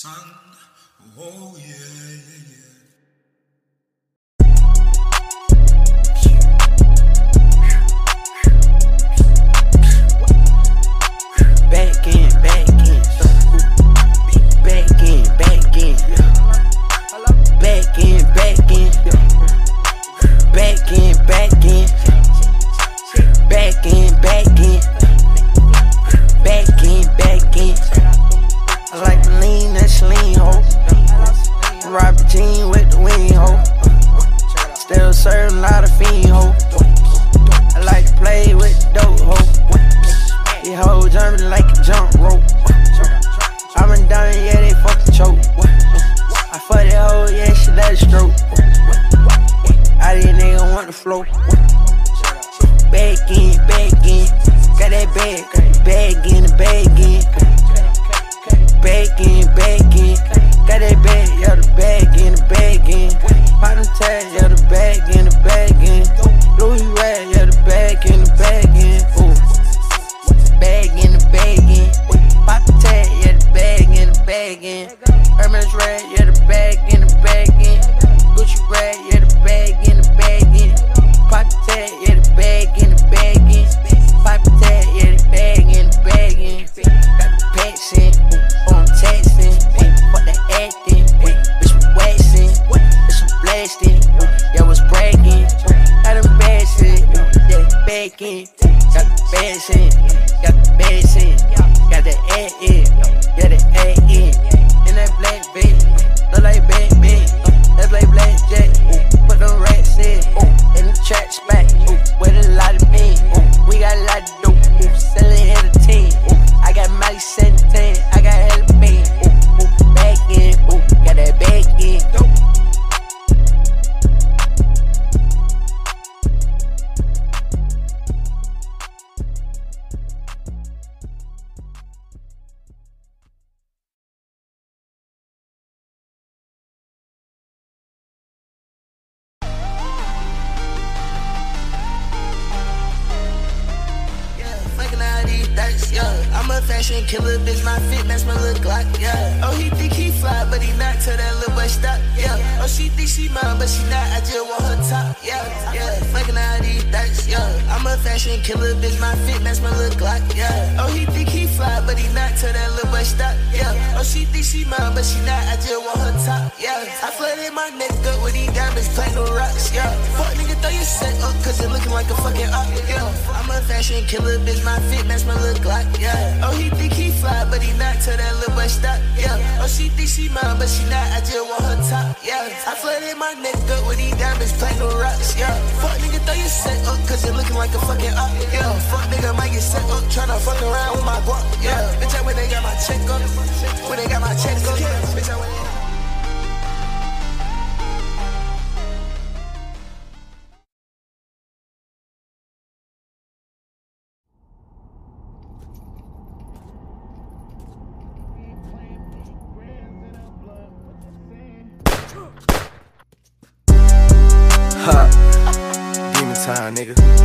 sun. Oh yeah, yeah, yeah. A fashion killer, bitch. My fit match my look like, yeah. Oh, he think he fly, but he not. Tell that little boy stop, yeah. Oh, she think she mine, but she not. I just want her top, yeah. I flooded my neck up with these diamonds, platinum rocks, yeah. Fuck nigga, throw your set up, cause it looking like a fucking op, yeah. I'm a fashion killer, bitch. My fit match my look like, yeah. Oh, he think he fly, but he not. Tell that little boy stop, yeah. Oh, she think she mine, but she not. I just want her top, yeah. I flooded my neck up with these diamonds, platinum rocks, yeah. Fuck nigga, throw your set up, cause it looking like a fucking up, yeah. Fuck nigga might get set up, tryna fuck around with my guap, yeah. Bitch, I when they got my check up, when they got my check up. Bitch, I when they Demon time, nigga.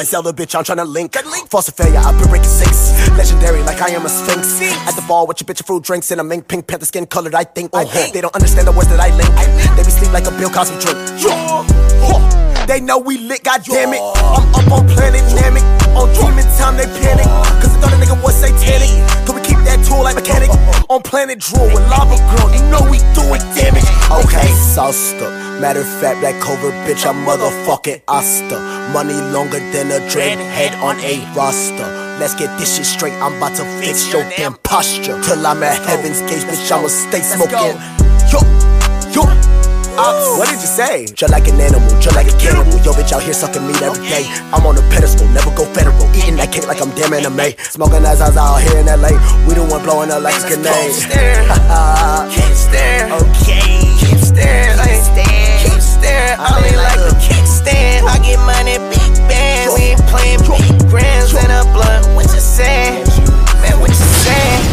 like Zelda, bitch, I'm tryna link. False failure, I've been breaking six. Legendary, like I am a sphinx. At the ball with your bitch, fruit drinks, and a mink, pink, panther skin colored, I think. Uh-huh. They don't understand the words that I link. They be sleep like a Bill Cosby drink. They know we lit, Goddammit. I'm up on planet, damn it. On demon time, they panic. Cause they thought a nigga was satanic tool like mechanic. On planet Drool with lava girl, you know we doing damage. Okay, Sosta. Matter of fact, that covert bitch, I'm motherfucking Asta. Money longer than a dreadhead on a roster. Let's get this shit straight. I'm about to fix your damn posture. Till I'm at heaven's gate, bitch, I'ma stay smoking. Yo, yo. Ops. What did you say? Chill like an animal, chill like a cannibal. Yo, bitch out here sucking meat every day. I'm on a pedestal, never go federal. Eating that cake like I'm damn anime. Smoking that Zaza out here in LA. We the one blowing up like a grenade. Keep can't staring. Okay. can't stand, can't Keep can't staring. I only like a kickstand. I get money, big bands. We ain't playing big grams And a blunt, what you say? Man, what you say?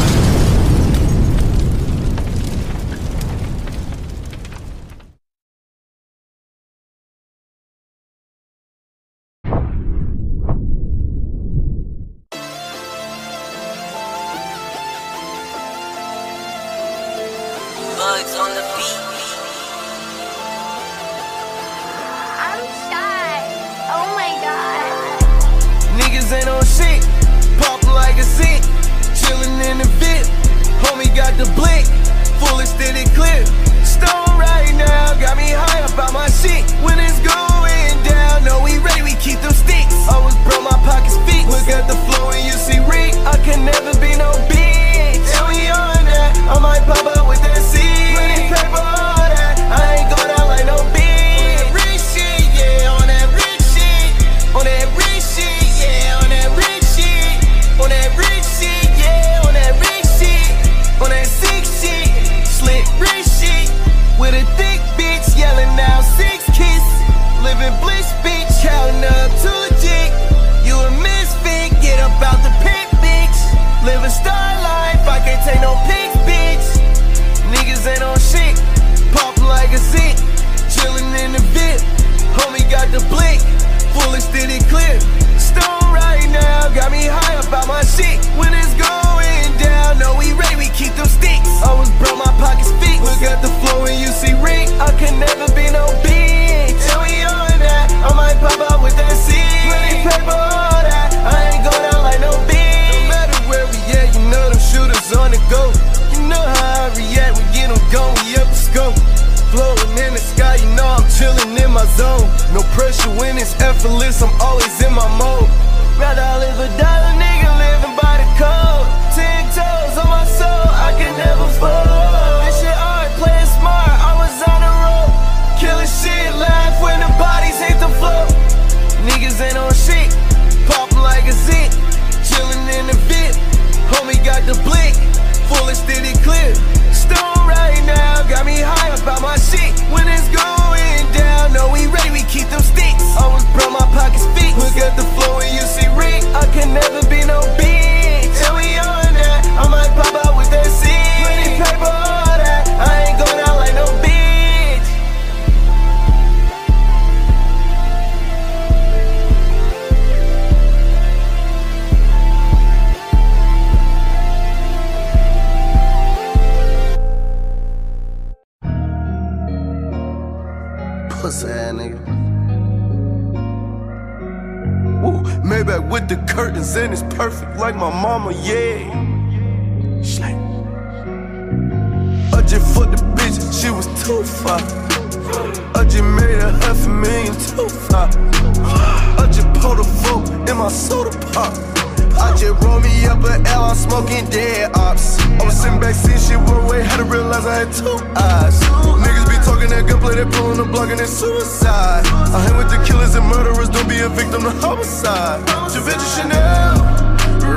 Pop. I just roll me up an L, I'm smoking dead ops. I was sitting back seeing shit one way, had to realize I had two eyes. Niggas be talking that gunplay, they pulling the block and it's suicide. I hang with the killers and murderers, don't be a victim to homicide. Givenchy Chanel,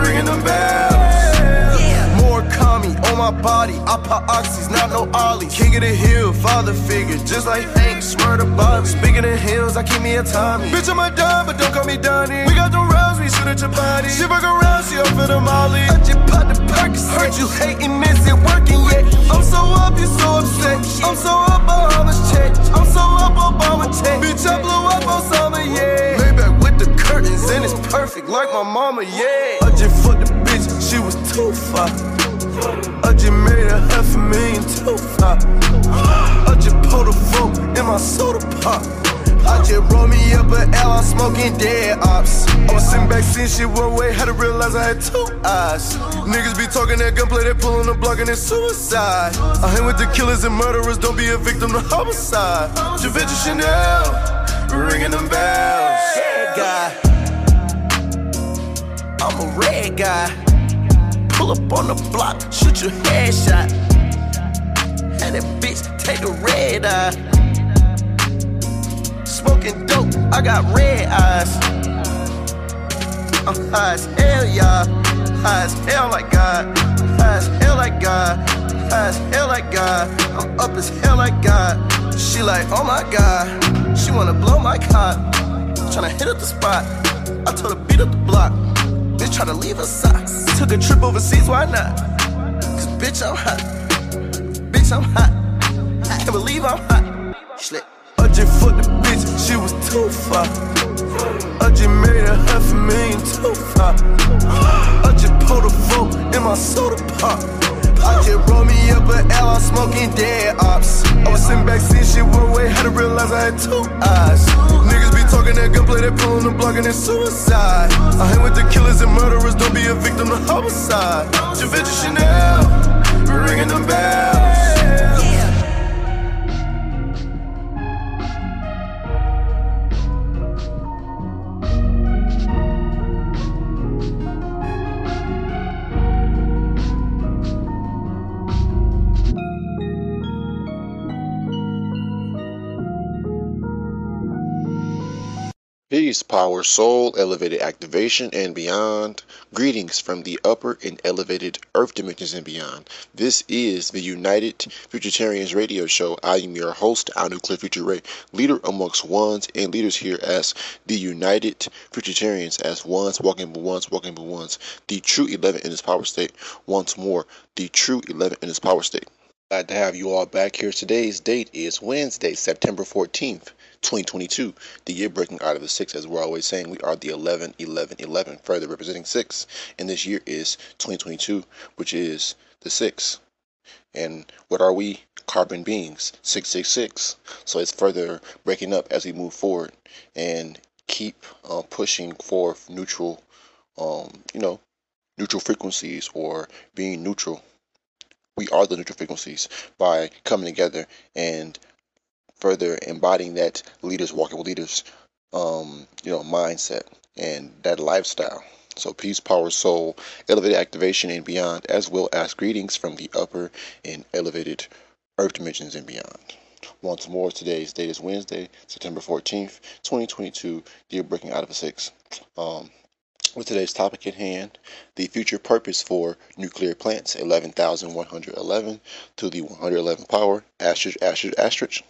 ringing them bells. More kami on my body, I pop oxys, not no ollie. King of the hill, father figure, just like Hank, swear to Bob. Speaking of hills, I keep me a Tommy. Bitch, I'm a dime, but don't call me Donnie. We got the rounds, shoot at your body. She fuck around, she up for the molly. I just pop the perks, heard you hating this, it working yet. I'm so up, you so upset. I'm so up, Obama's check. I'm so up, Obama check. Bitch, I blew up on summer, yeah. Maybach with the curtains, and it's perfect like my mama, yeah. I just fucked the bitch, she was too far. I just made a half a million too far. I just pulled a folk in my soda pop. I just roll me up an L, I'm smoking dead ops. I was sitting back seeing shit one way, had to realize I had two eyes. Niggas be talking that gunplay, they pulling the block and it's suicide. I hang with the killers and murderers, don't be a victim to homicide. Givenchy Chanel, ringing them bells. Red guy, I'm a red guy. Pull up on the block, shoot your headshot. And that bitch take a red eye. Smoking dope, I got red eyes. I'm high as hell, y'all. High as hell like God. High as hell like God. High as hell like God. I'm up as hell like God. She like, oh my God. She wanna blow my car. Tryna hit up the spot. I told her beat up the block. Bitch try to leave her socks. Took a trip overseas, why not? Cause bitch, I'm hot. Bitch, I'm hot. I can't believe I'm hot. Schlick. I just fucked the she was too far. I just made a half a million too far. I just pulled a folk in my soda pop. I just roll me up an L, I'm smoking dead ops. I was sitting back seeing shit one way, had to realize I had two eyes. Niggas be talking that gunplay, they pulling the block and it's suicide. I hang with the killers and murderers, don't be a victim to homicide. Givenchy Chanel, ringing them bells. Peace, power, soul, elevated activation, and beyond. Greetings from the upper and elevated earth dimensions and beyond. This is the United Futuritarians radio show. I am your host, our nuclear future ray, leader amongst ones and leaders here as the United Futuritarians, as ones walking but ones walking but ones. The true 11 in its power state. Once more, the true 11 in its power state. Glad to have you all back here. Today's date is Wednesday, September 14th. 2022, the year breaking out of the six, as we're always saying, we are the 11, 11, 11, further representing six. And this year is 2022, which is the six. And what are we? Carbon beings, 666. So it's further breaking up as we move forward and keep uh, pushing for neutral, um, you know, neutral frequencies or being neutral. We are the neutral frequencies by coming together and further embodying that leaders walking with leaders um you know mindset and that lifestyle. So peace power soul elevated activation and beyond as well as greetings from the upper and elevated earth dimensions and beyond. Once more today's date is wednesday september 14th 2022 the year breaking out of a six. Um with today's topic at hand, the future purpose for nuclear plants 11,111 to the 111 power, asterisk, asterisk, asterisk.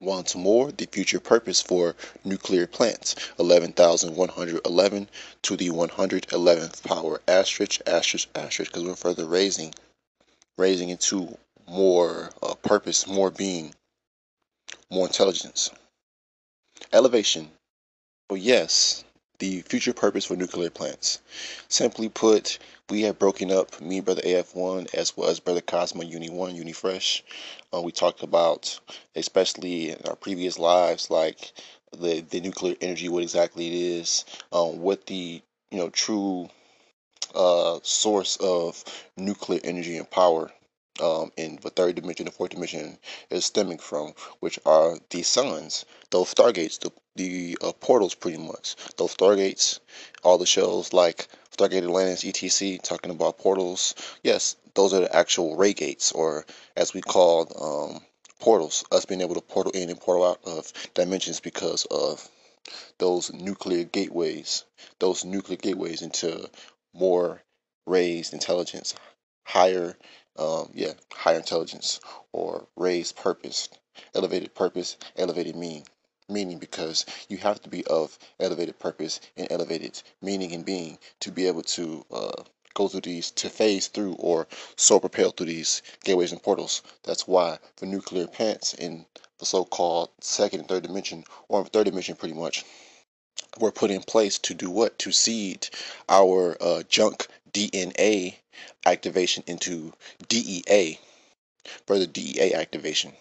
Once more, the future purpose for nuclear plants 11,111 to the 111th power asterisk asterisk asterisk because we're further raising raising into more uh, purpose, more being, more intelligence. Elevation. Well, yes, the future purpose for nuclear plants. Simply put, we have broken up me, brother AF1, as well as brother Cosmo Uni 1, Unifresh. Uh, we talked about, especially in our previous lives, like the, the nuclear energy, what exactly it is, um, what the you know true uh, source of nuclear energy and power um, in the third dimension, the fourth dimension is stemming from, which are the suns, those stargates, the, the uh, portals, pretty much. Those stargates, all the shows like Stargate Atlantis, ETC, talking about portals. Yes, those are the actual ray gates, or as we call um, portals, us being able to portal in and portal out of dimensions because of those nuclear gateways, those nuclear gateways into more raised intelligence, higher um, yeah, higher intelligence or raised purpose, elevated purpose, elevated meaning. Meaning because you have to be of elevated purpose and elevated meaning and being to be able to uh, go through these, to phase through or so propel through these gateways and portals. That's why the nuclear pants in the so-called second and third dimension, or third dimension pretty much, were put in place to do what? To seed our uh, junk DNA activation into DEA, further DEA activation.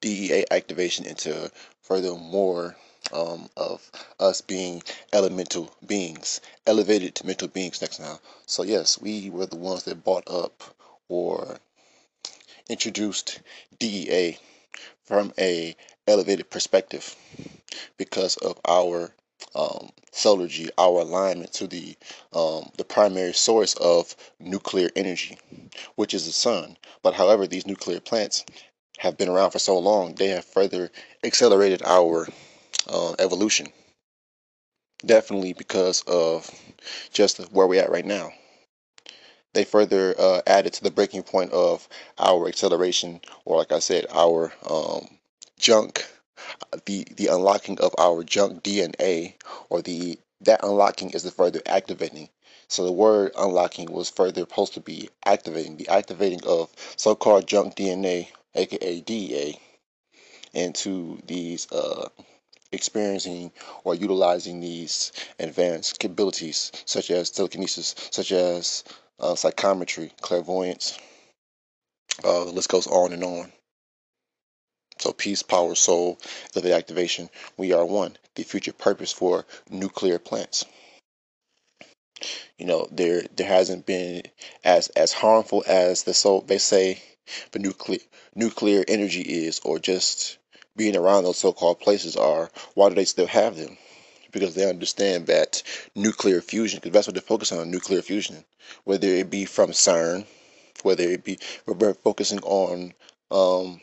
DEA activation into furthermore um, of us being elemental beings, elevated to mental beings next now. So yes, we were the ones that bought up or introduced DEA from a elevated perspective because of our um, solargy, our alignment to the um, the primary source of nuclear energy, which is the sun. But however, these nuclear plants have been around for so long, they have further accelerated our uh, evolution. Definitely because of just where we're at right now. They further uh, added to the breaking point of our acceleration, or like I said, our um, junk the the unlocking of our junk DNA or the that unlocking is the further activating. So the word unlocking was further supposed to be activating, the activating of so-called junk DNA, aka DEA, into these uh, experiencing or utilizing these advanced capabilities such as telekinesis, such as uh, psychometry, clairvoyance. Uh, the list goes on and on. So peace, power, soul, the activation. We are one. The future purpose for nuclear plants. You know, there there hasn't been as as harmful as the so they say the nuclear nuclear energy is, or just being around those so-called places are. Why do they still have them? Because they understand that nuclear fusion, because that's what they're focusing on, nuclear fusion. Whether it be from CERN, whether it be we're focusing on um,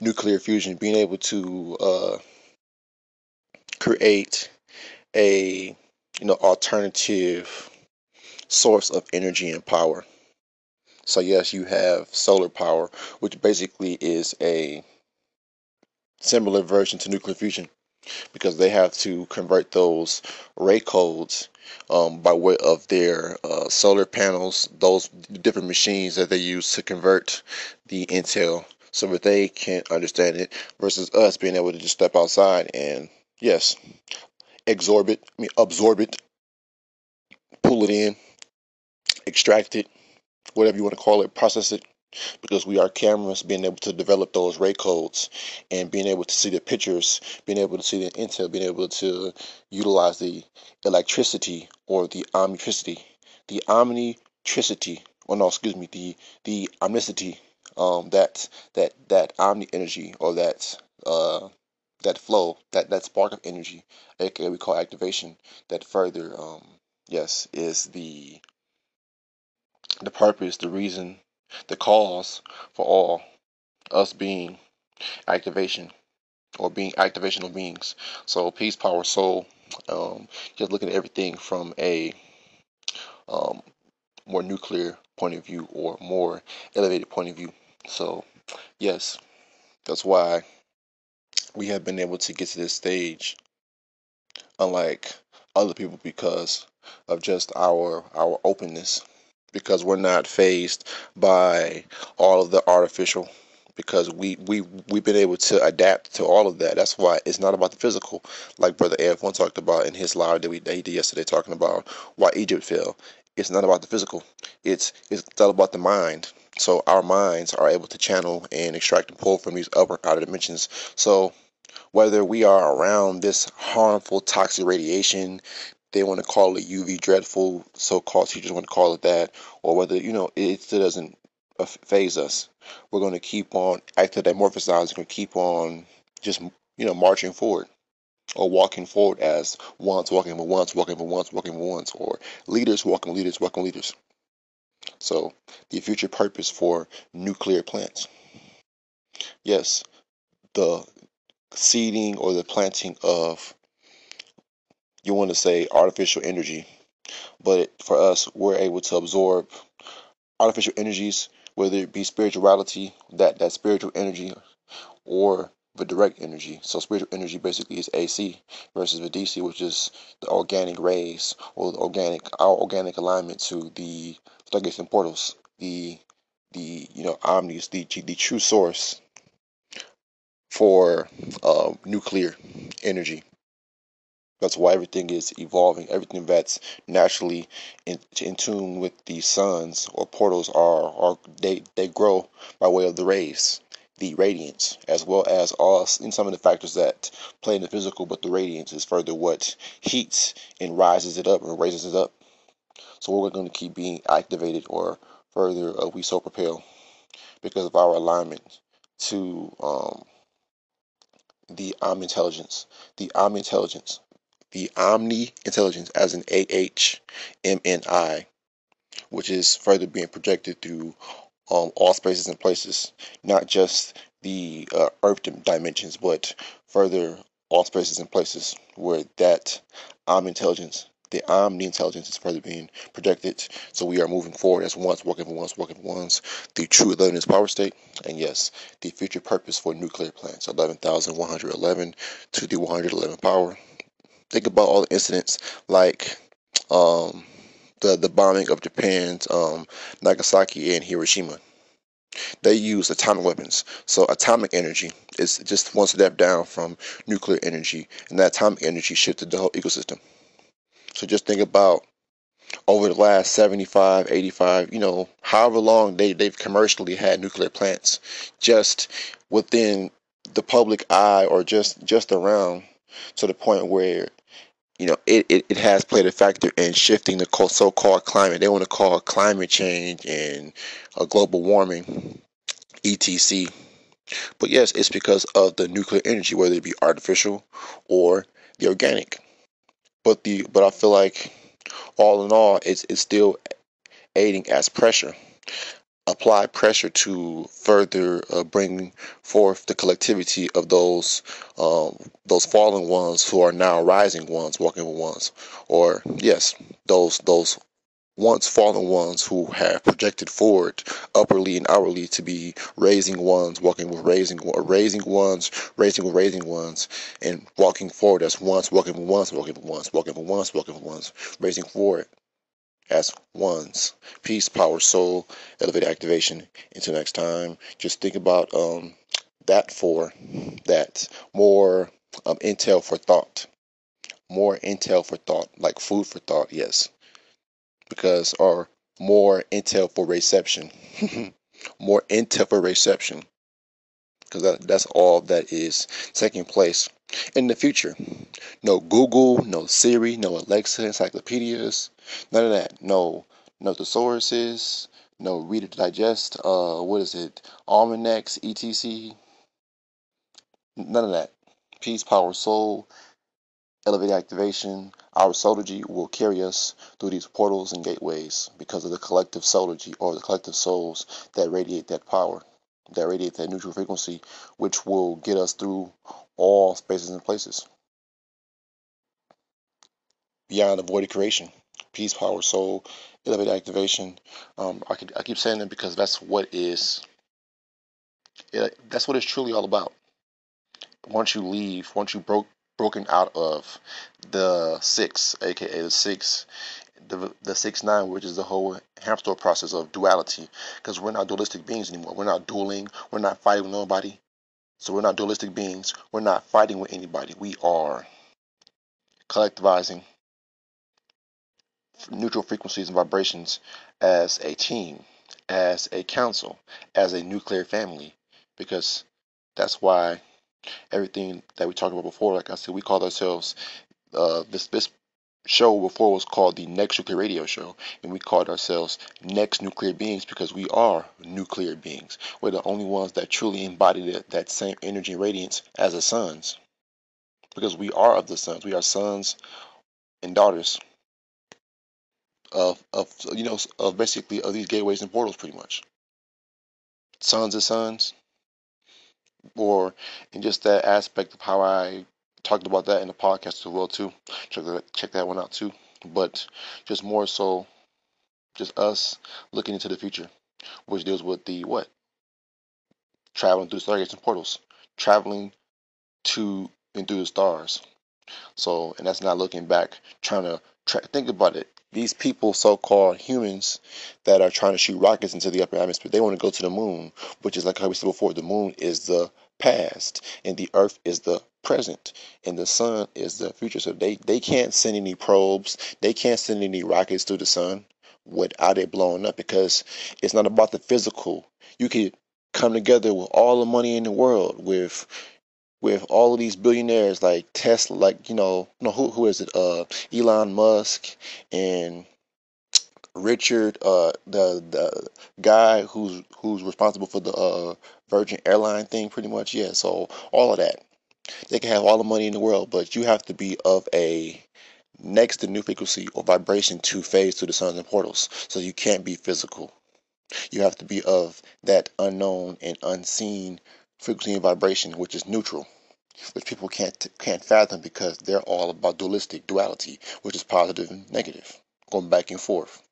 nuclear fusion, being able to uh, create a you know alternative source of energy and power. So yes, you have solar power, which basically is a similar version to nuclear fusion because they have to convert those ray codes um, by way of their uh, solar panels, those different machines that they use to convert the intel. So that they can understand it versus us being able to just step outside and yes, absorb it, I mean absorb it, pull it in, extract it, whatever you want to call it, process it. Because we are cameras, being able to develop those ray codes and being able to see the pictures, being able to see the intel, being able to utilize the electricity or the omnitricity, the omnitricity, or no, excuse me, the the omnicity um, that that that omni energy or that uh, that flow, that that spark of energy, aka we call activation, that further um, yes is the the purpose, the reason, the cause for all us being activation or being activational beings. So peace, power, soul. Um, just looking at everything from a um, more nuclear point of view or more elevated point of view. So, yes, that's why we have been able to get to this stage, unlike other people, because of just our our openness, because we're not phased by all of the artificial. Because we we we've been able to adapt to all of that. That's why it's not about the physical, like Brother AF1 talked about in his live that we that he did yesterday, talking about why Egypt fell. It's not about the physical. It's it's all about the mind. So our minds are able to channel and extract and pull from these upper outer dimensions. So whether we are around this harmful toxic radiation, they want to call it UV dreadful, so-called teachers want to call it that, or whether you know it still doesn't phase us. We're going to keep on acting dimorphosized. We're going to keep on just you know marching forward or walking forward as once walking for ones, walking for ones, walking for ones, or leaders walking leaders, walking leaders. So, the future purpose for nuclear plants. Yes, the seeding or the planting of, you want to say artificial energy, but for us, we're able to absorb artificial energies, whether it be spirituality, that, that spiritual energy, or the direct energy. So spiritual energy basically is AC versus the DC, which is the organic rays or the organic our organic alignment to the stargates and portals, the the you know omnis, the the true source for uh, nuclear energy. That's why everything is evolving. Everything that's naturally in, in tune with the suns or portals are, are they, they grow by way of the rays the radiance, as well as all in some of the factors that play in the physical, but the radiance is further what heats and rises it up and raises it up. So we're going to keep being activated or further uh, we so propel because of our alignment to um, the Omni intelligence, the Omni intelligence, the Omni intelligence as an A H M N I, which is further being projected through um, all spaces and places, not just the uh, earth dimensions, but further all spaces and places where that omni intelligence, the omni intelligence is further being projected. So we are moving forward as ones, working for ones, working for ones. The true 11 is power state, and yes, the future purpose for nuclear plants, 11,111 to the 111 power. Think about all the incidents like um, the the bombing of Japan's um, Nagasaki and Hiroshima. They use atomic weapons. So atomic energy is just one step down from nuclear energy, and that atomic energy shifted the whole ecosystem. So just think about over the last 75, 85, you know, however long they, they've commercially had nuclear plants just within the public eye or just just around to the point where you know, it, it, it has played a factor in shifting the so-called climate. They want to call climate change and a global warming, etc. But yes, it's because of the nuclear energy, whether it be artificial or the organic. But the but I feel like all in all, it's it's still aiding as pressure apply pressure to further uh, bring forth the collectivity of those um, those fallen ones who are now rising ones, walking with ones, or yes, those those once fallen ones who have projected forward upwardly and outwardly to be raising ones, walking with raising raising ones, raising with raising ones, and walking forward as once, walking with ones, walking with ones, walking with ones, walking with ones, raising forward as ones. Peace, power, soul, elevate activation. Until next time, just think about um, that for that more um, intel for thought. More intel for thought, like food for thought, yes. Because, or more intel for reception. more intel for reception. Because that, that's all that is taking place in the future. No Google, no Siri, no Alexa, encyclopedias, none of that. No, no thesauruses, no Reader Digest. Uh, what is it? Almanacs, etc. None of that. Peace, power, soul, elevated activation. Our solargy will carry us through these portals and gateways because of the collective solargy or the collective souls that radiate that power, that radiate that neutral frequency, which will get us through all spaces and places. Beyond avoided creation, peace, power, soul, elevate activation. Um, I, I keep saying that because that's what is. It, that's what it's truly all about. once you leave, once you broke broken out of the six, aka the six, the the six nine, which is the whole hamster process of duality, because we're not dualistic beings anymore. We're not dueling. We're not fighting with nobody. So we're not dualistic beings. We're not fighting with anybody. We are collectivizing neutral frequencies and vibrations as a team, as a council, as a nuclear family, because that's why everything that we talked about before, like I said, we call ourselves uh, this this show before was called the Next Nuclear Radio Show, and we called ourselves Next Nuclear Beings because we are nuclear beings. We're the only ones that truly embody that, that same energy and radiance as the suns, because we are of the suns. We are sons and daughters of of you know of basically of these gateways and portals, pretty much. Sons and sons, or in just that aspect of how I talked about that in the podcast as well too. Check that check that one out too. But just more so, just us looking into the future, which deals with the what traveling through stargates and portals, traveling to and through the stars. So, and that's not looking back, trying to tra- think about it these people, so-called humans, that are trying to shoot rockets into the upper atmosphere, they want to go to the moon, which is like how we said before, the moon is the past, and the Earth is the present, and the sun is the future. So they they can't send any probes, they can't send any rockets to the sun without it blowing up because it's not about the physical. You could come together with all the money in the world with with all of these billionaires like Tesla, like you know, no, who who is it? Uh, Elon Musk and Richard, uh, the the guy who's who's responsible for the uh, Virgin Airline thing, pretty much. Yeah, so all of that, they can have all the money in the world, but you have to be of a next to new frequency or vibration to phase through the suns and portals. So you can't be physical. You have to be of that unknown and unseen frequency and vibration, which is neutral, which people can't can't fathom because they're all about dualistic duality, which is positive and negative, going back and forth.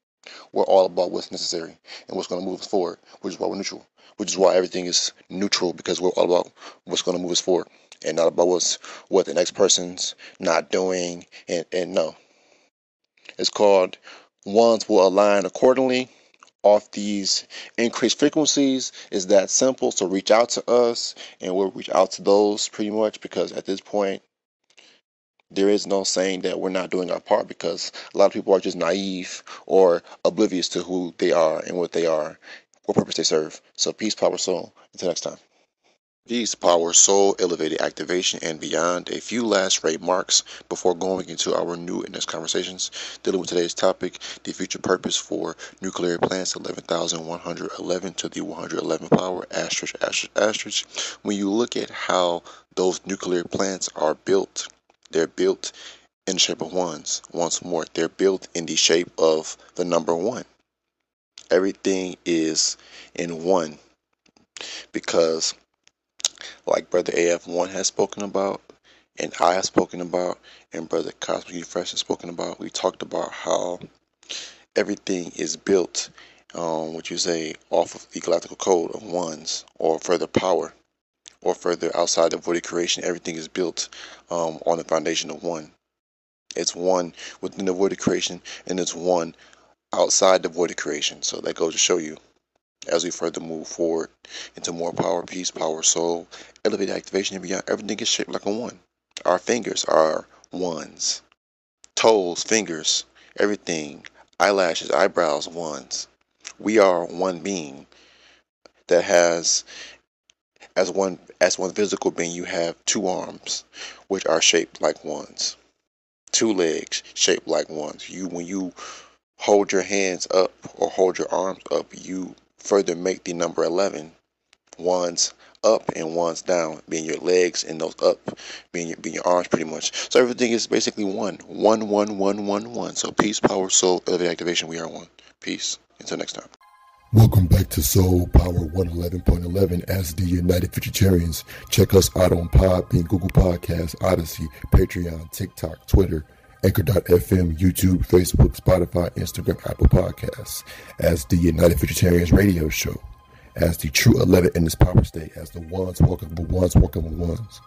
We're all about what's necessary and what's going to move us forward, which is why we're neutral, which is why everything is neutral because we're all about what's going to move us forward and not about what's what the next person's not doing. And, and no, it's called ones will align accordingly off these increased frequencies is that simple. So reach out to us and we'll reach out to those pretty much because at this point, there is no saying that we're not doing our part because a lot of people are just naive or oblivious to who they are and what they are, what purpose they serve. So peace, power, soul. Until next time. Peace, power, soul, elevated activation, and beyond. A few last remarks before going into our new and next conversations dealing with today's topic the future purpose for nuclear plants 11,111 to the 111 power, asterisk, asterisk, asterisk. When you look at how those nuclear plants are built, they're built in the shape of ones. Once more, they're built in the shape of the number one. Everything is in one because like Brother AF1 has spoken about, and I have spoken about, and Brother Cosmic Fresh has spoken about. We talked about how everything is built, um, what you say, off of the galactical code of ones or further power or further outside of void creation. Everything is built um, on the foundation of one. It's one within the void creation, and it's one outside the void creation. So that goes to show you as we further move forward into more power, peace, power, soul, elevated activation, and beyond. Everything is shaped like a one. Our fingers are ones. Toes, fingers, everything, eyelashes, eyebrows, ones. We are one being that has as one as one physical being you have two arms which are shaped like ones two legs shaped like ones you when you hold your hands up or hold your arms up you further make the number 11 ones up and ones down, being your legs and those up, being your, being your arms pretty much. So everything is basically one. One, one, one, one, one. So peace, power, soul, elevate activation. We are one. Peace. Until next time. Welcome back to Soul Power 111.11 as the United Futuritarians. Check us out on Podbean, Google Podcasts, Odysee, Patreon, TikTok, Twitter, Anchor.fm, YouTube, Facebook, Spotify, Instagram, Apple Podcasts, as the United Futuritarians Radio Show, as the True 11 in this power state, as the ones walking, the ones walking, the ones.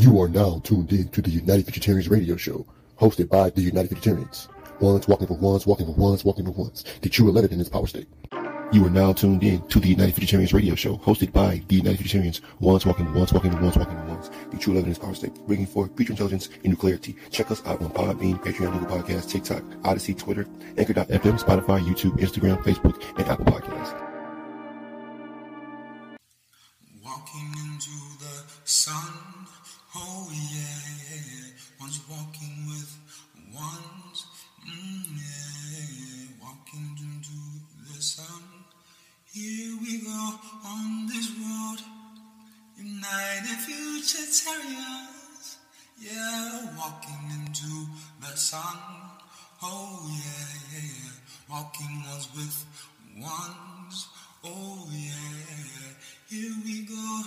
You are now tuned in to the United Futuritarians Radio Show, hosted by the United Futuritarians. Ones walking for ones, walking for ones, walking for ones. The True 11 in this power state. You are now tuned in to the United Futuritarians Radio Show, hosted by the United Futuritarians. Ones walking ones, walking ones, walking ones. The true its power state. Bringing forth future intelligence and new clarity. Check us out on Podbean, Patreon, Google Podcasts, TikTok, Odysee, Twitter, Anchor.fm, Spotify, YouTube, Instagram, Facebook, and Apple Podcasts. Sun, oh yeah, yeah, yeah. Walking ones with ones, oh yeah. Here we go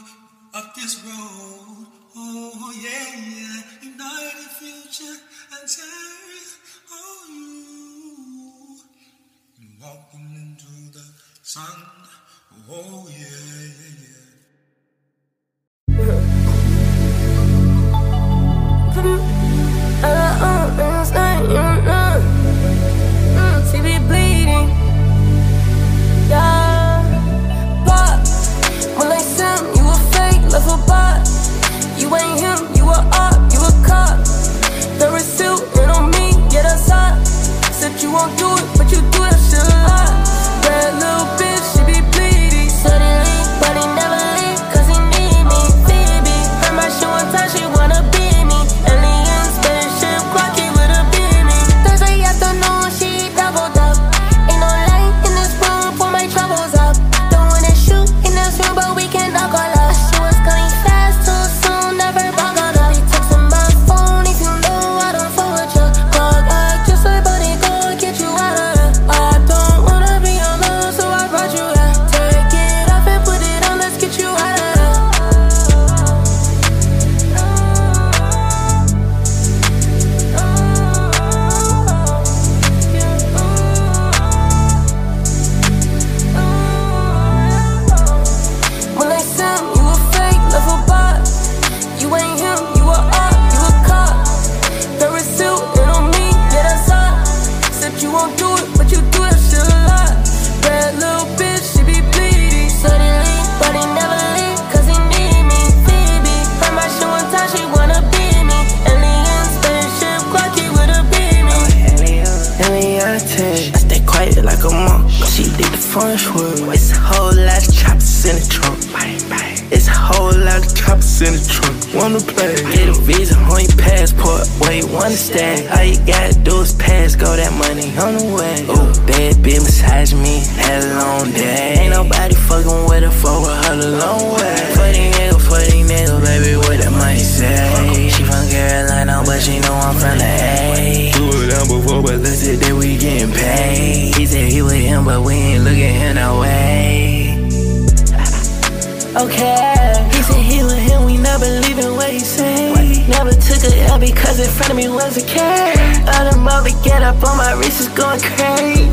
up this road. Oh yeah, yeah. United future and terror. Oh you. Walking into the sun. Oh yeah, yeah, yeah. Won't do it, but you do that that money on the way. Oh, bad bitch massage me. Had a long day. Ain't nobody fucking with her for her the long way. The nigga, the nigga, baby, what that money say? She from Carolina, but she know I'm from the A. Do it down before, but let's say that we getting paid. He said he with him, but we ain't looking him no way. Okay. He said he with him, L because in front of me was a K. Other mother get up on my wrist is going crazy.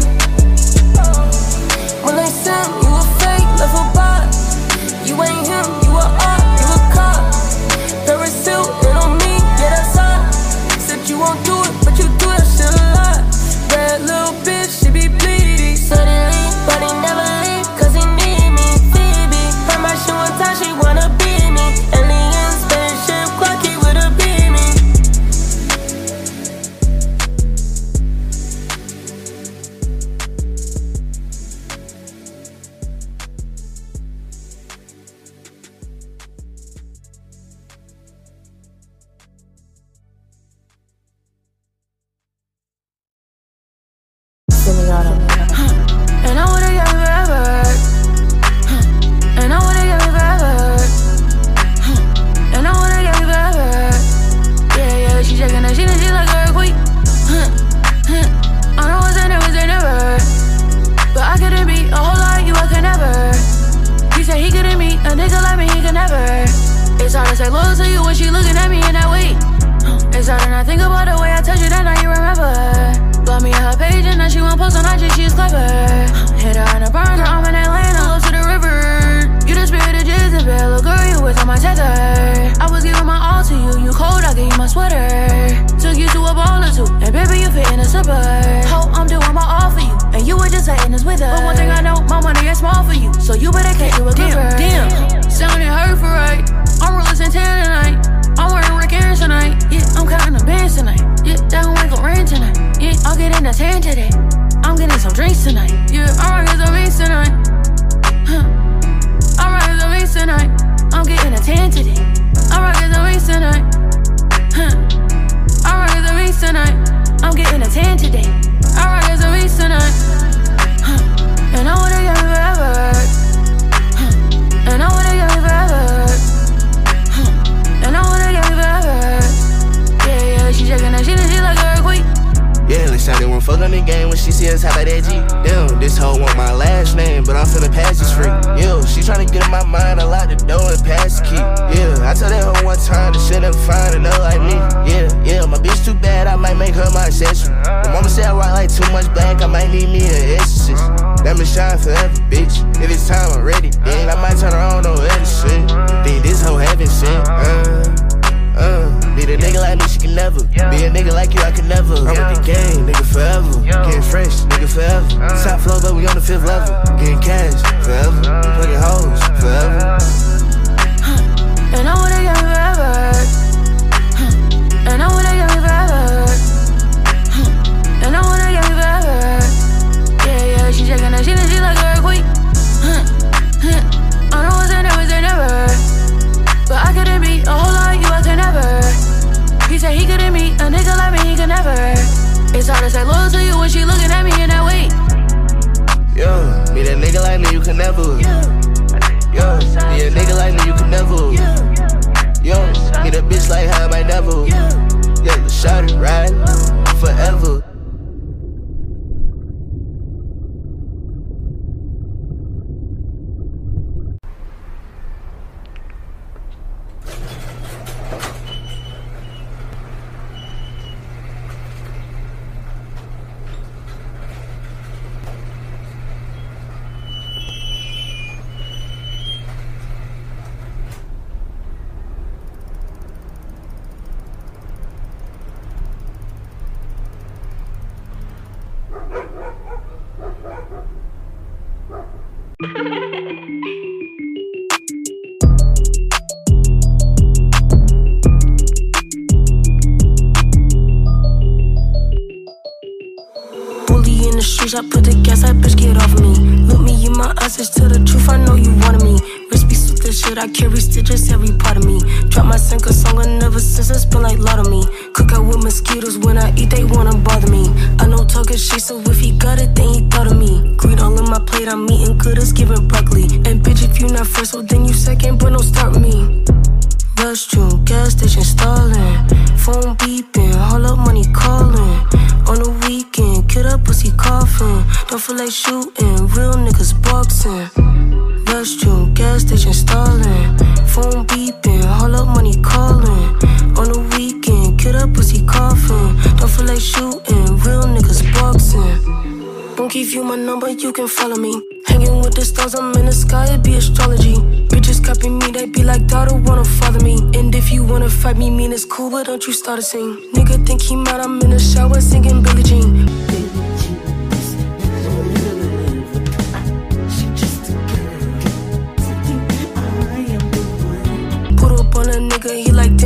When I sent you a fake, left a bot. You ain't him, you a op, you a cop. There is still it on me, yeah that's hot. Said you won't do it, but you that G. Damn, this hoe want my last name, but I'm finna pass free. Yo, she tryna get in my mind, I lock the door and pass the key. Yeah, I tell that hoe one time the shit never find another like me. Yeah, yeah, my bitch too bad, I might make her my accessory. My mama said I rock like too much black, I might need me an exorcist. Let me shine forever, bitch. If it's time, I'm ready. Then I might turn around no other shit. Think this hoe heaven sent. Uh, uh, need a nigga like me, she can never. Be a nigga like you, I can never. I'm with the game, nigga forever. Getting fresh, nigga forever. Top floor, but we on the fifth level. Getting cash forever. Fucking hoes forever. And I wanna get forever. Huh. And I wanna get me forever. Huh. And I wanna get me forever. Yeah, yeah, she shaking that shit and she like a earthquake. Huh. Huh. I know it's a never, say never. But I couldn't be a whole lot, He said he couldn't meet a nigga like me, he could never. It's hard to say loyal to you when she looking at me in that way. Yo, be that nigga like me, you can never. Yo, be a nigga like me, you can never. Yo, need a bitch like her, I might never. Yeah, the shot it right forever. I carry stitches, every part of me. Drop my single song, and never since it's follow me. Hanging with the stars, I'm in the sky, it be astrology. Bitches copy me, they be like, daughter wanna follow me. And if you wanna fight me, mean it's cool, but don't you start a scene. Nigga think he mad, I'm in the shower singing Billie Jean. Put up on a nigga, he like,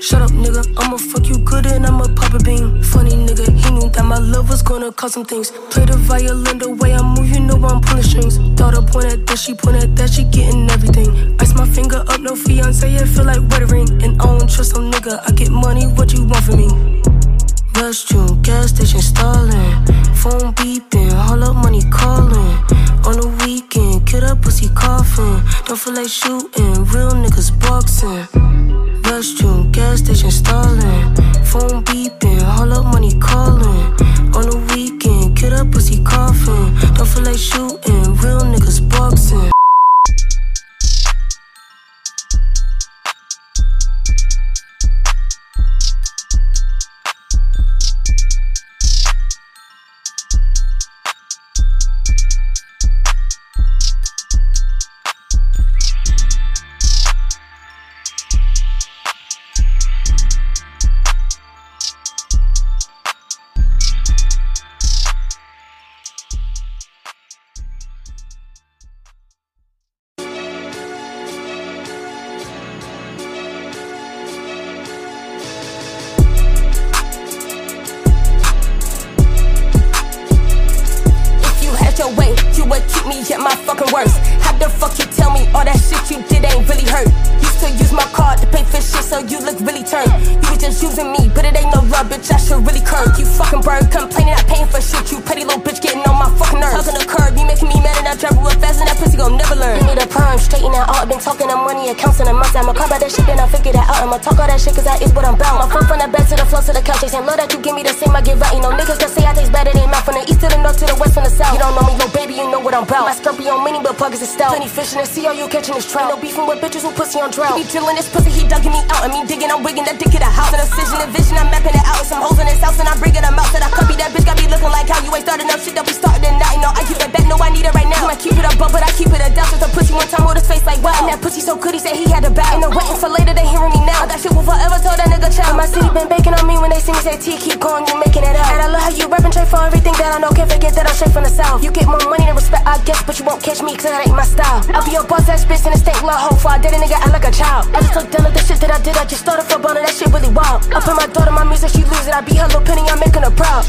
Shut up, nigga, I'ma fuck you good and I'ma pop a bean. Funny nigga, he knew that my love was gonna cause some things. Play the violin the way I move, you know I'm pulling strings. Daughter point at this, she point at that, she getting everything. Ice my finger up, no fiance, it feel like wedding. And I don't trust some nigga, I get money, what you want from me? Restroom, gas station stalling. Phone beeping, all up money calling. On the weekend, kid up pussy coughing. Don't feel like shooting, real niggas boxing. Restroom, gas station stalling. Phone beeping, all up money calling. On the weekend, kid up pussy coughing. Don't feel like shooting, real niggas boxing. Talk all that shit, cause that is what I'm bout. My foot from the bed to the floor to the couch. They saying, love that you give me the same, I get right. You know, niggas that say I taste better than mouth. From the east to the north to the west, from the south. You don't know me, no baby, you know what I'm bout. My skirt be on mini, but pockets is stout. Plenty fish in the sea, all you catching is trout. No beefing with bitches who pussy on drought. He be drilling this pussy, he dugging me out. And me digging, I'm wigging that dick in the house. An incision, a vision, I'm mapping it out. With some hoes in his house, and I bring it I'm out. Said I copy that bitch, got me looking like how you ain't starting up shit that we started and now. You know, I keep it back, no, I need it right. Keep it above, but I keep it a down. Just a pussy one time with his face like wow. And that pussy so good, he said he had to bow. Ain't no waiting for later, they hearing me now. That shit will forever tell that nigga child. My city been baking on me when they see me say T, keep going, you making it out. And I love how you rapping trade for everything that I know. Can't forget that I'm straight from the south. You get more money than respect, I guess, but you won't catch me, cause that ain't my style. I'll be your boss, that bitch in the state, love hoe. For I did a nigga, act like a child. I just took down with the shit that I did, I just started for bone, that shit really wild. I put my daughter, my music, she lose it. I be her little penny, I'm making her proud.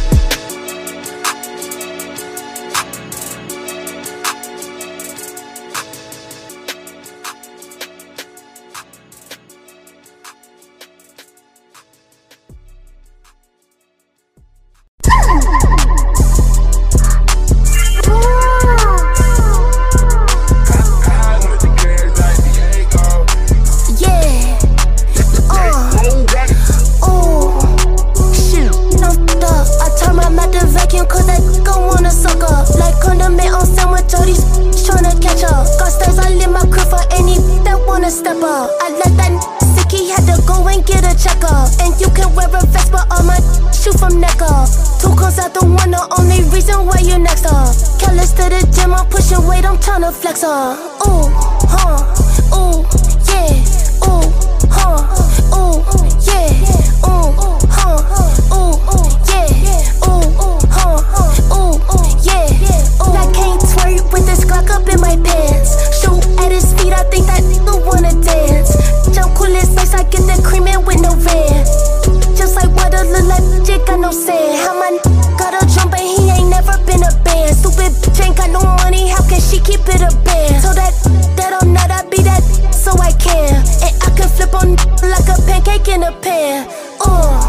no sand. How my n- got a jump and he ain't never been a band. Stupid bitch ain't got no money, how can she keep it a band? So that that I'm not, I be that so I can. And I can flip on like a pancake in a pan. Uh.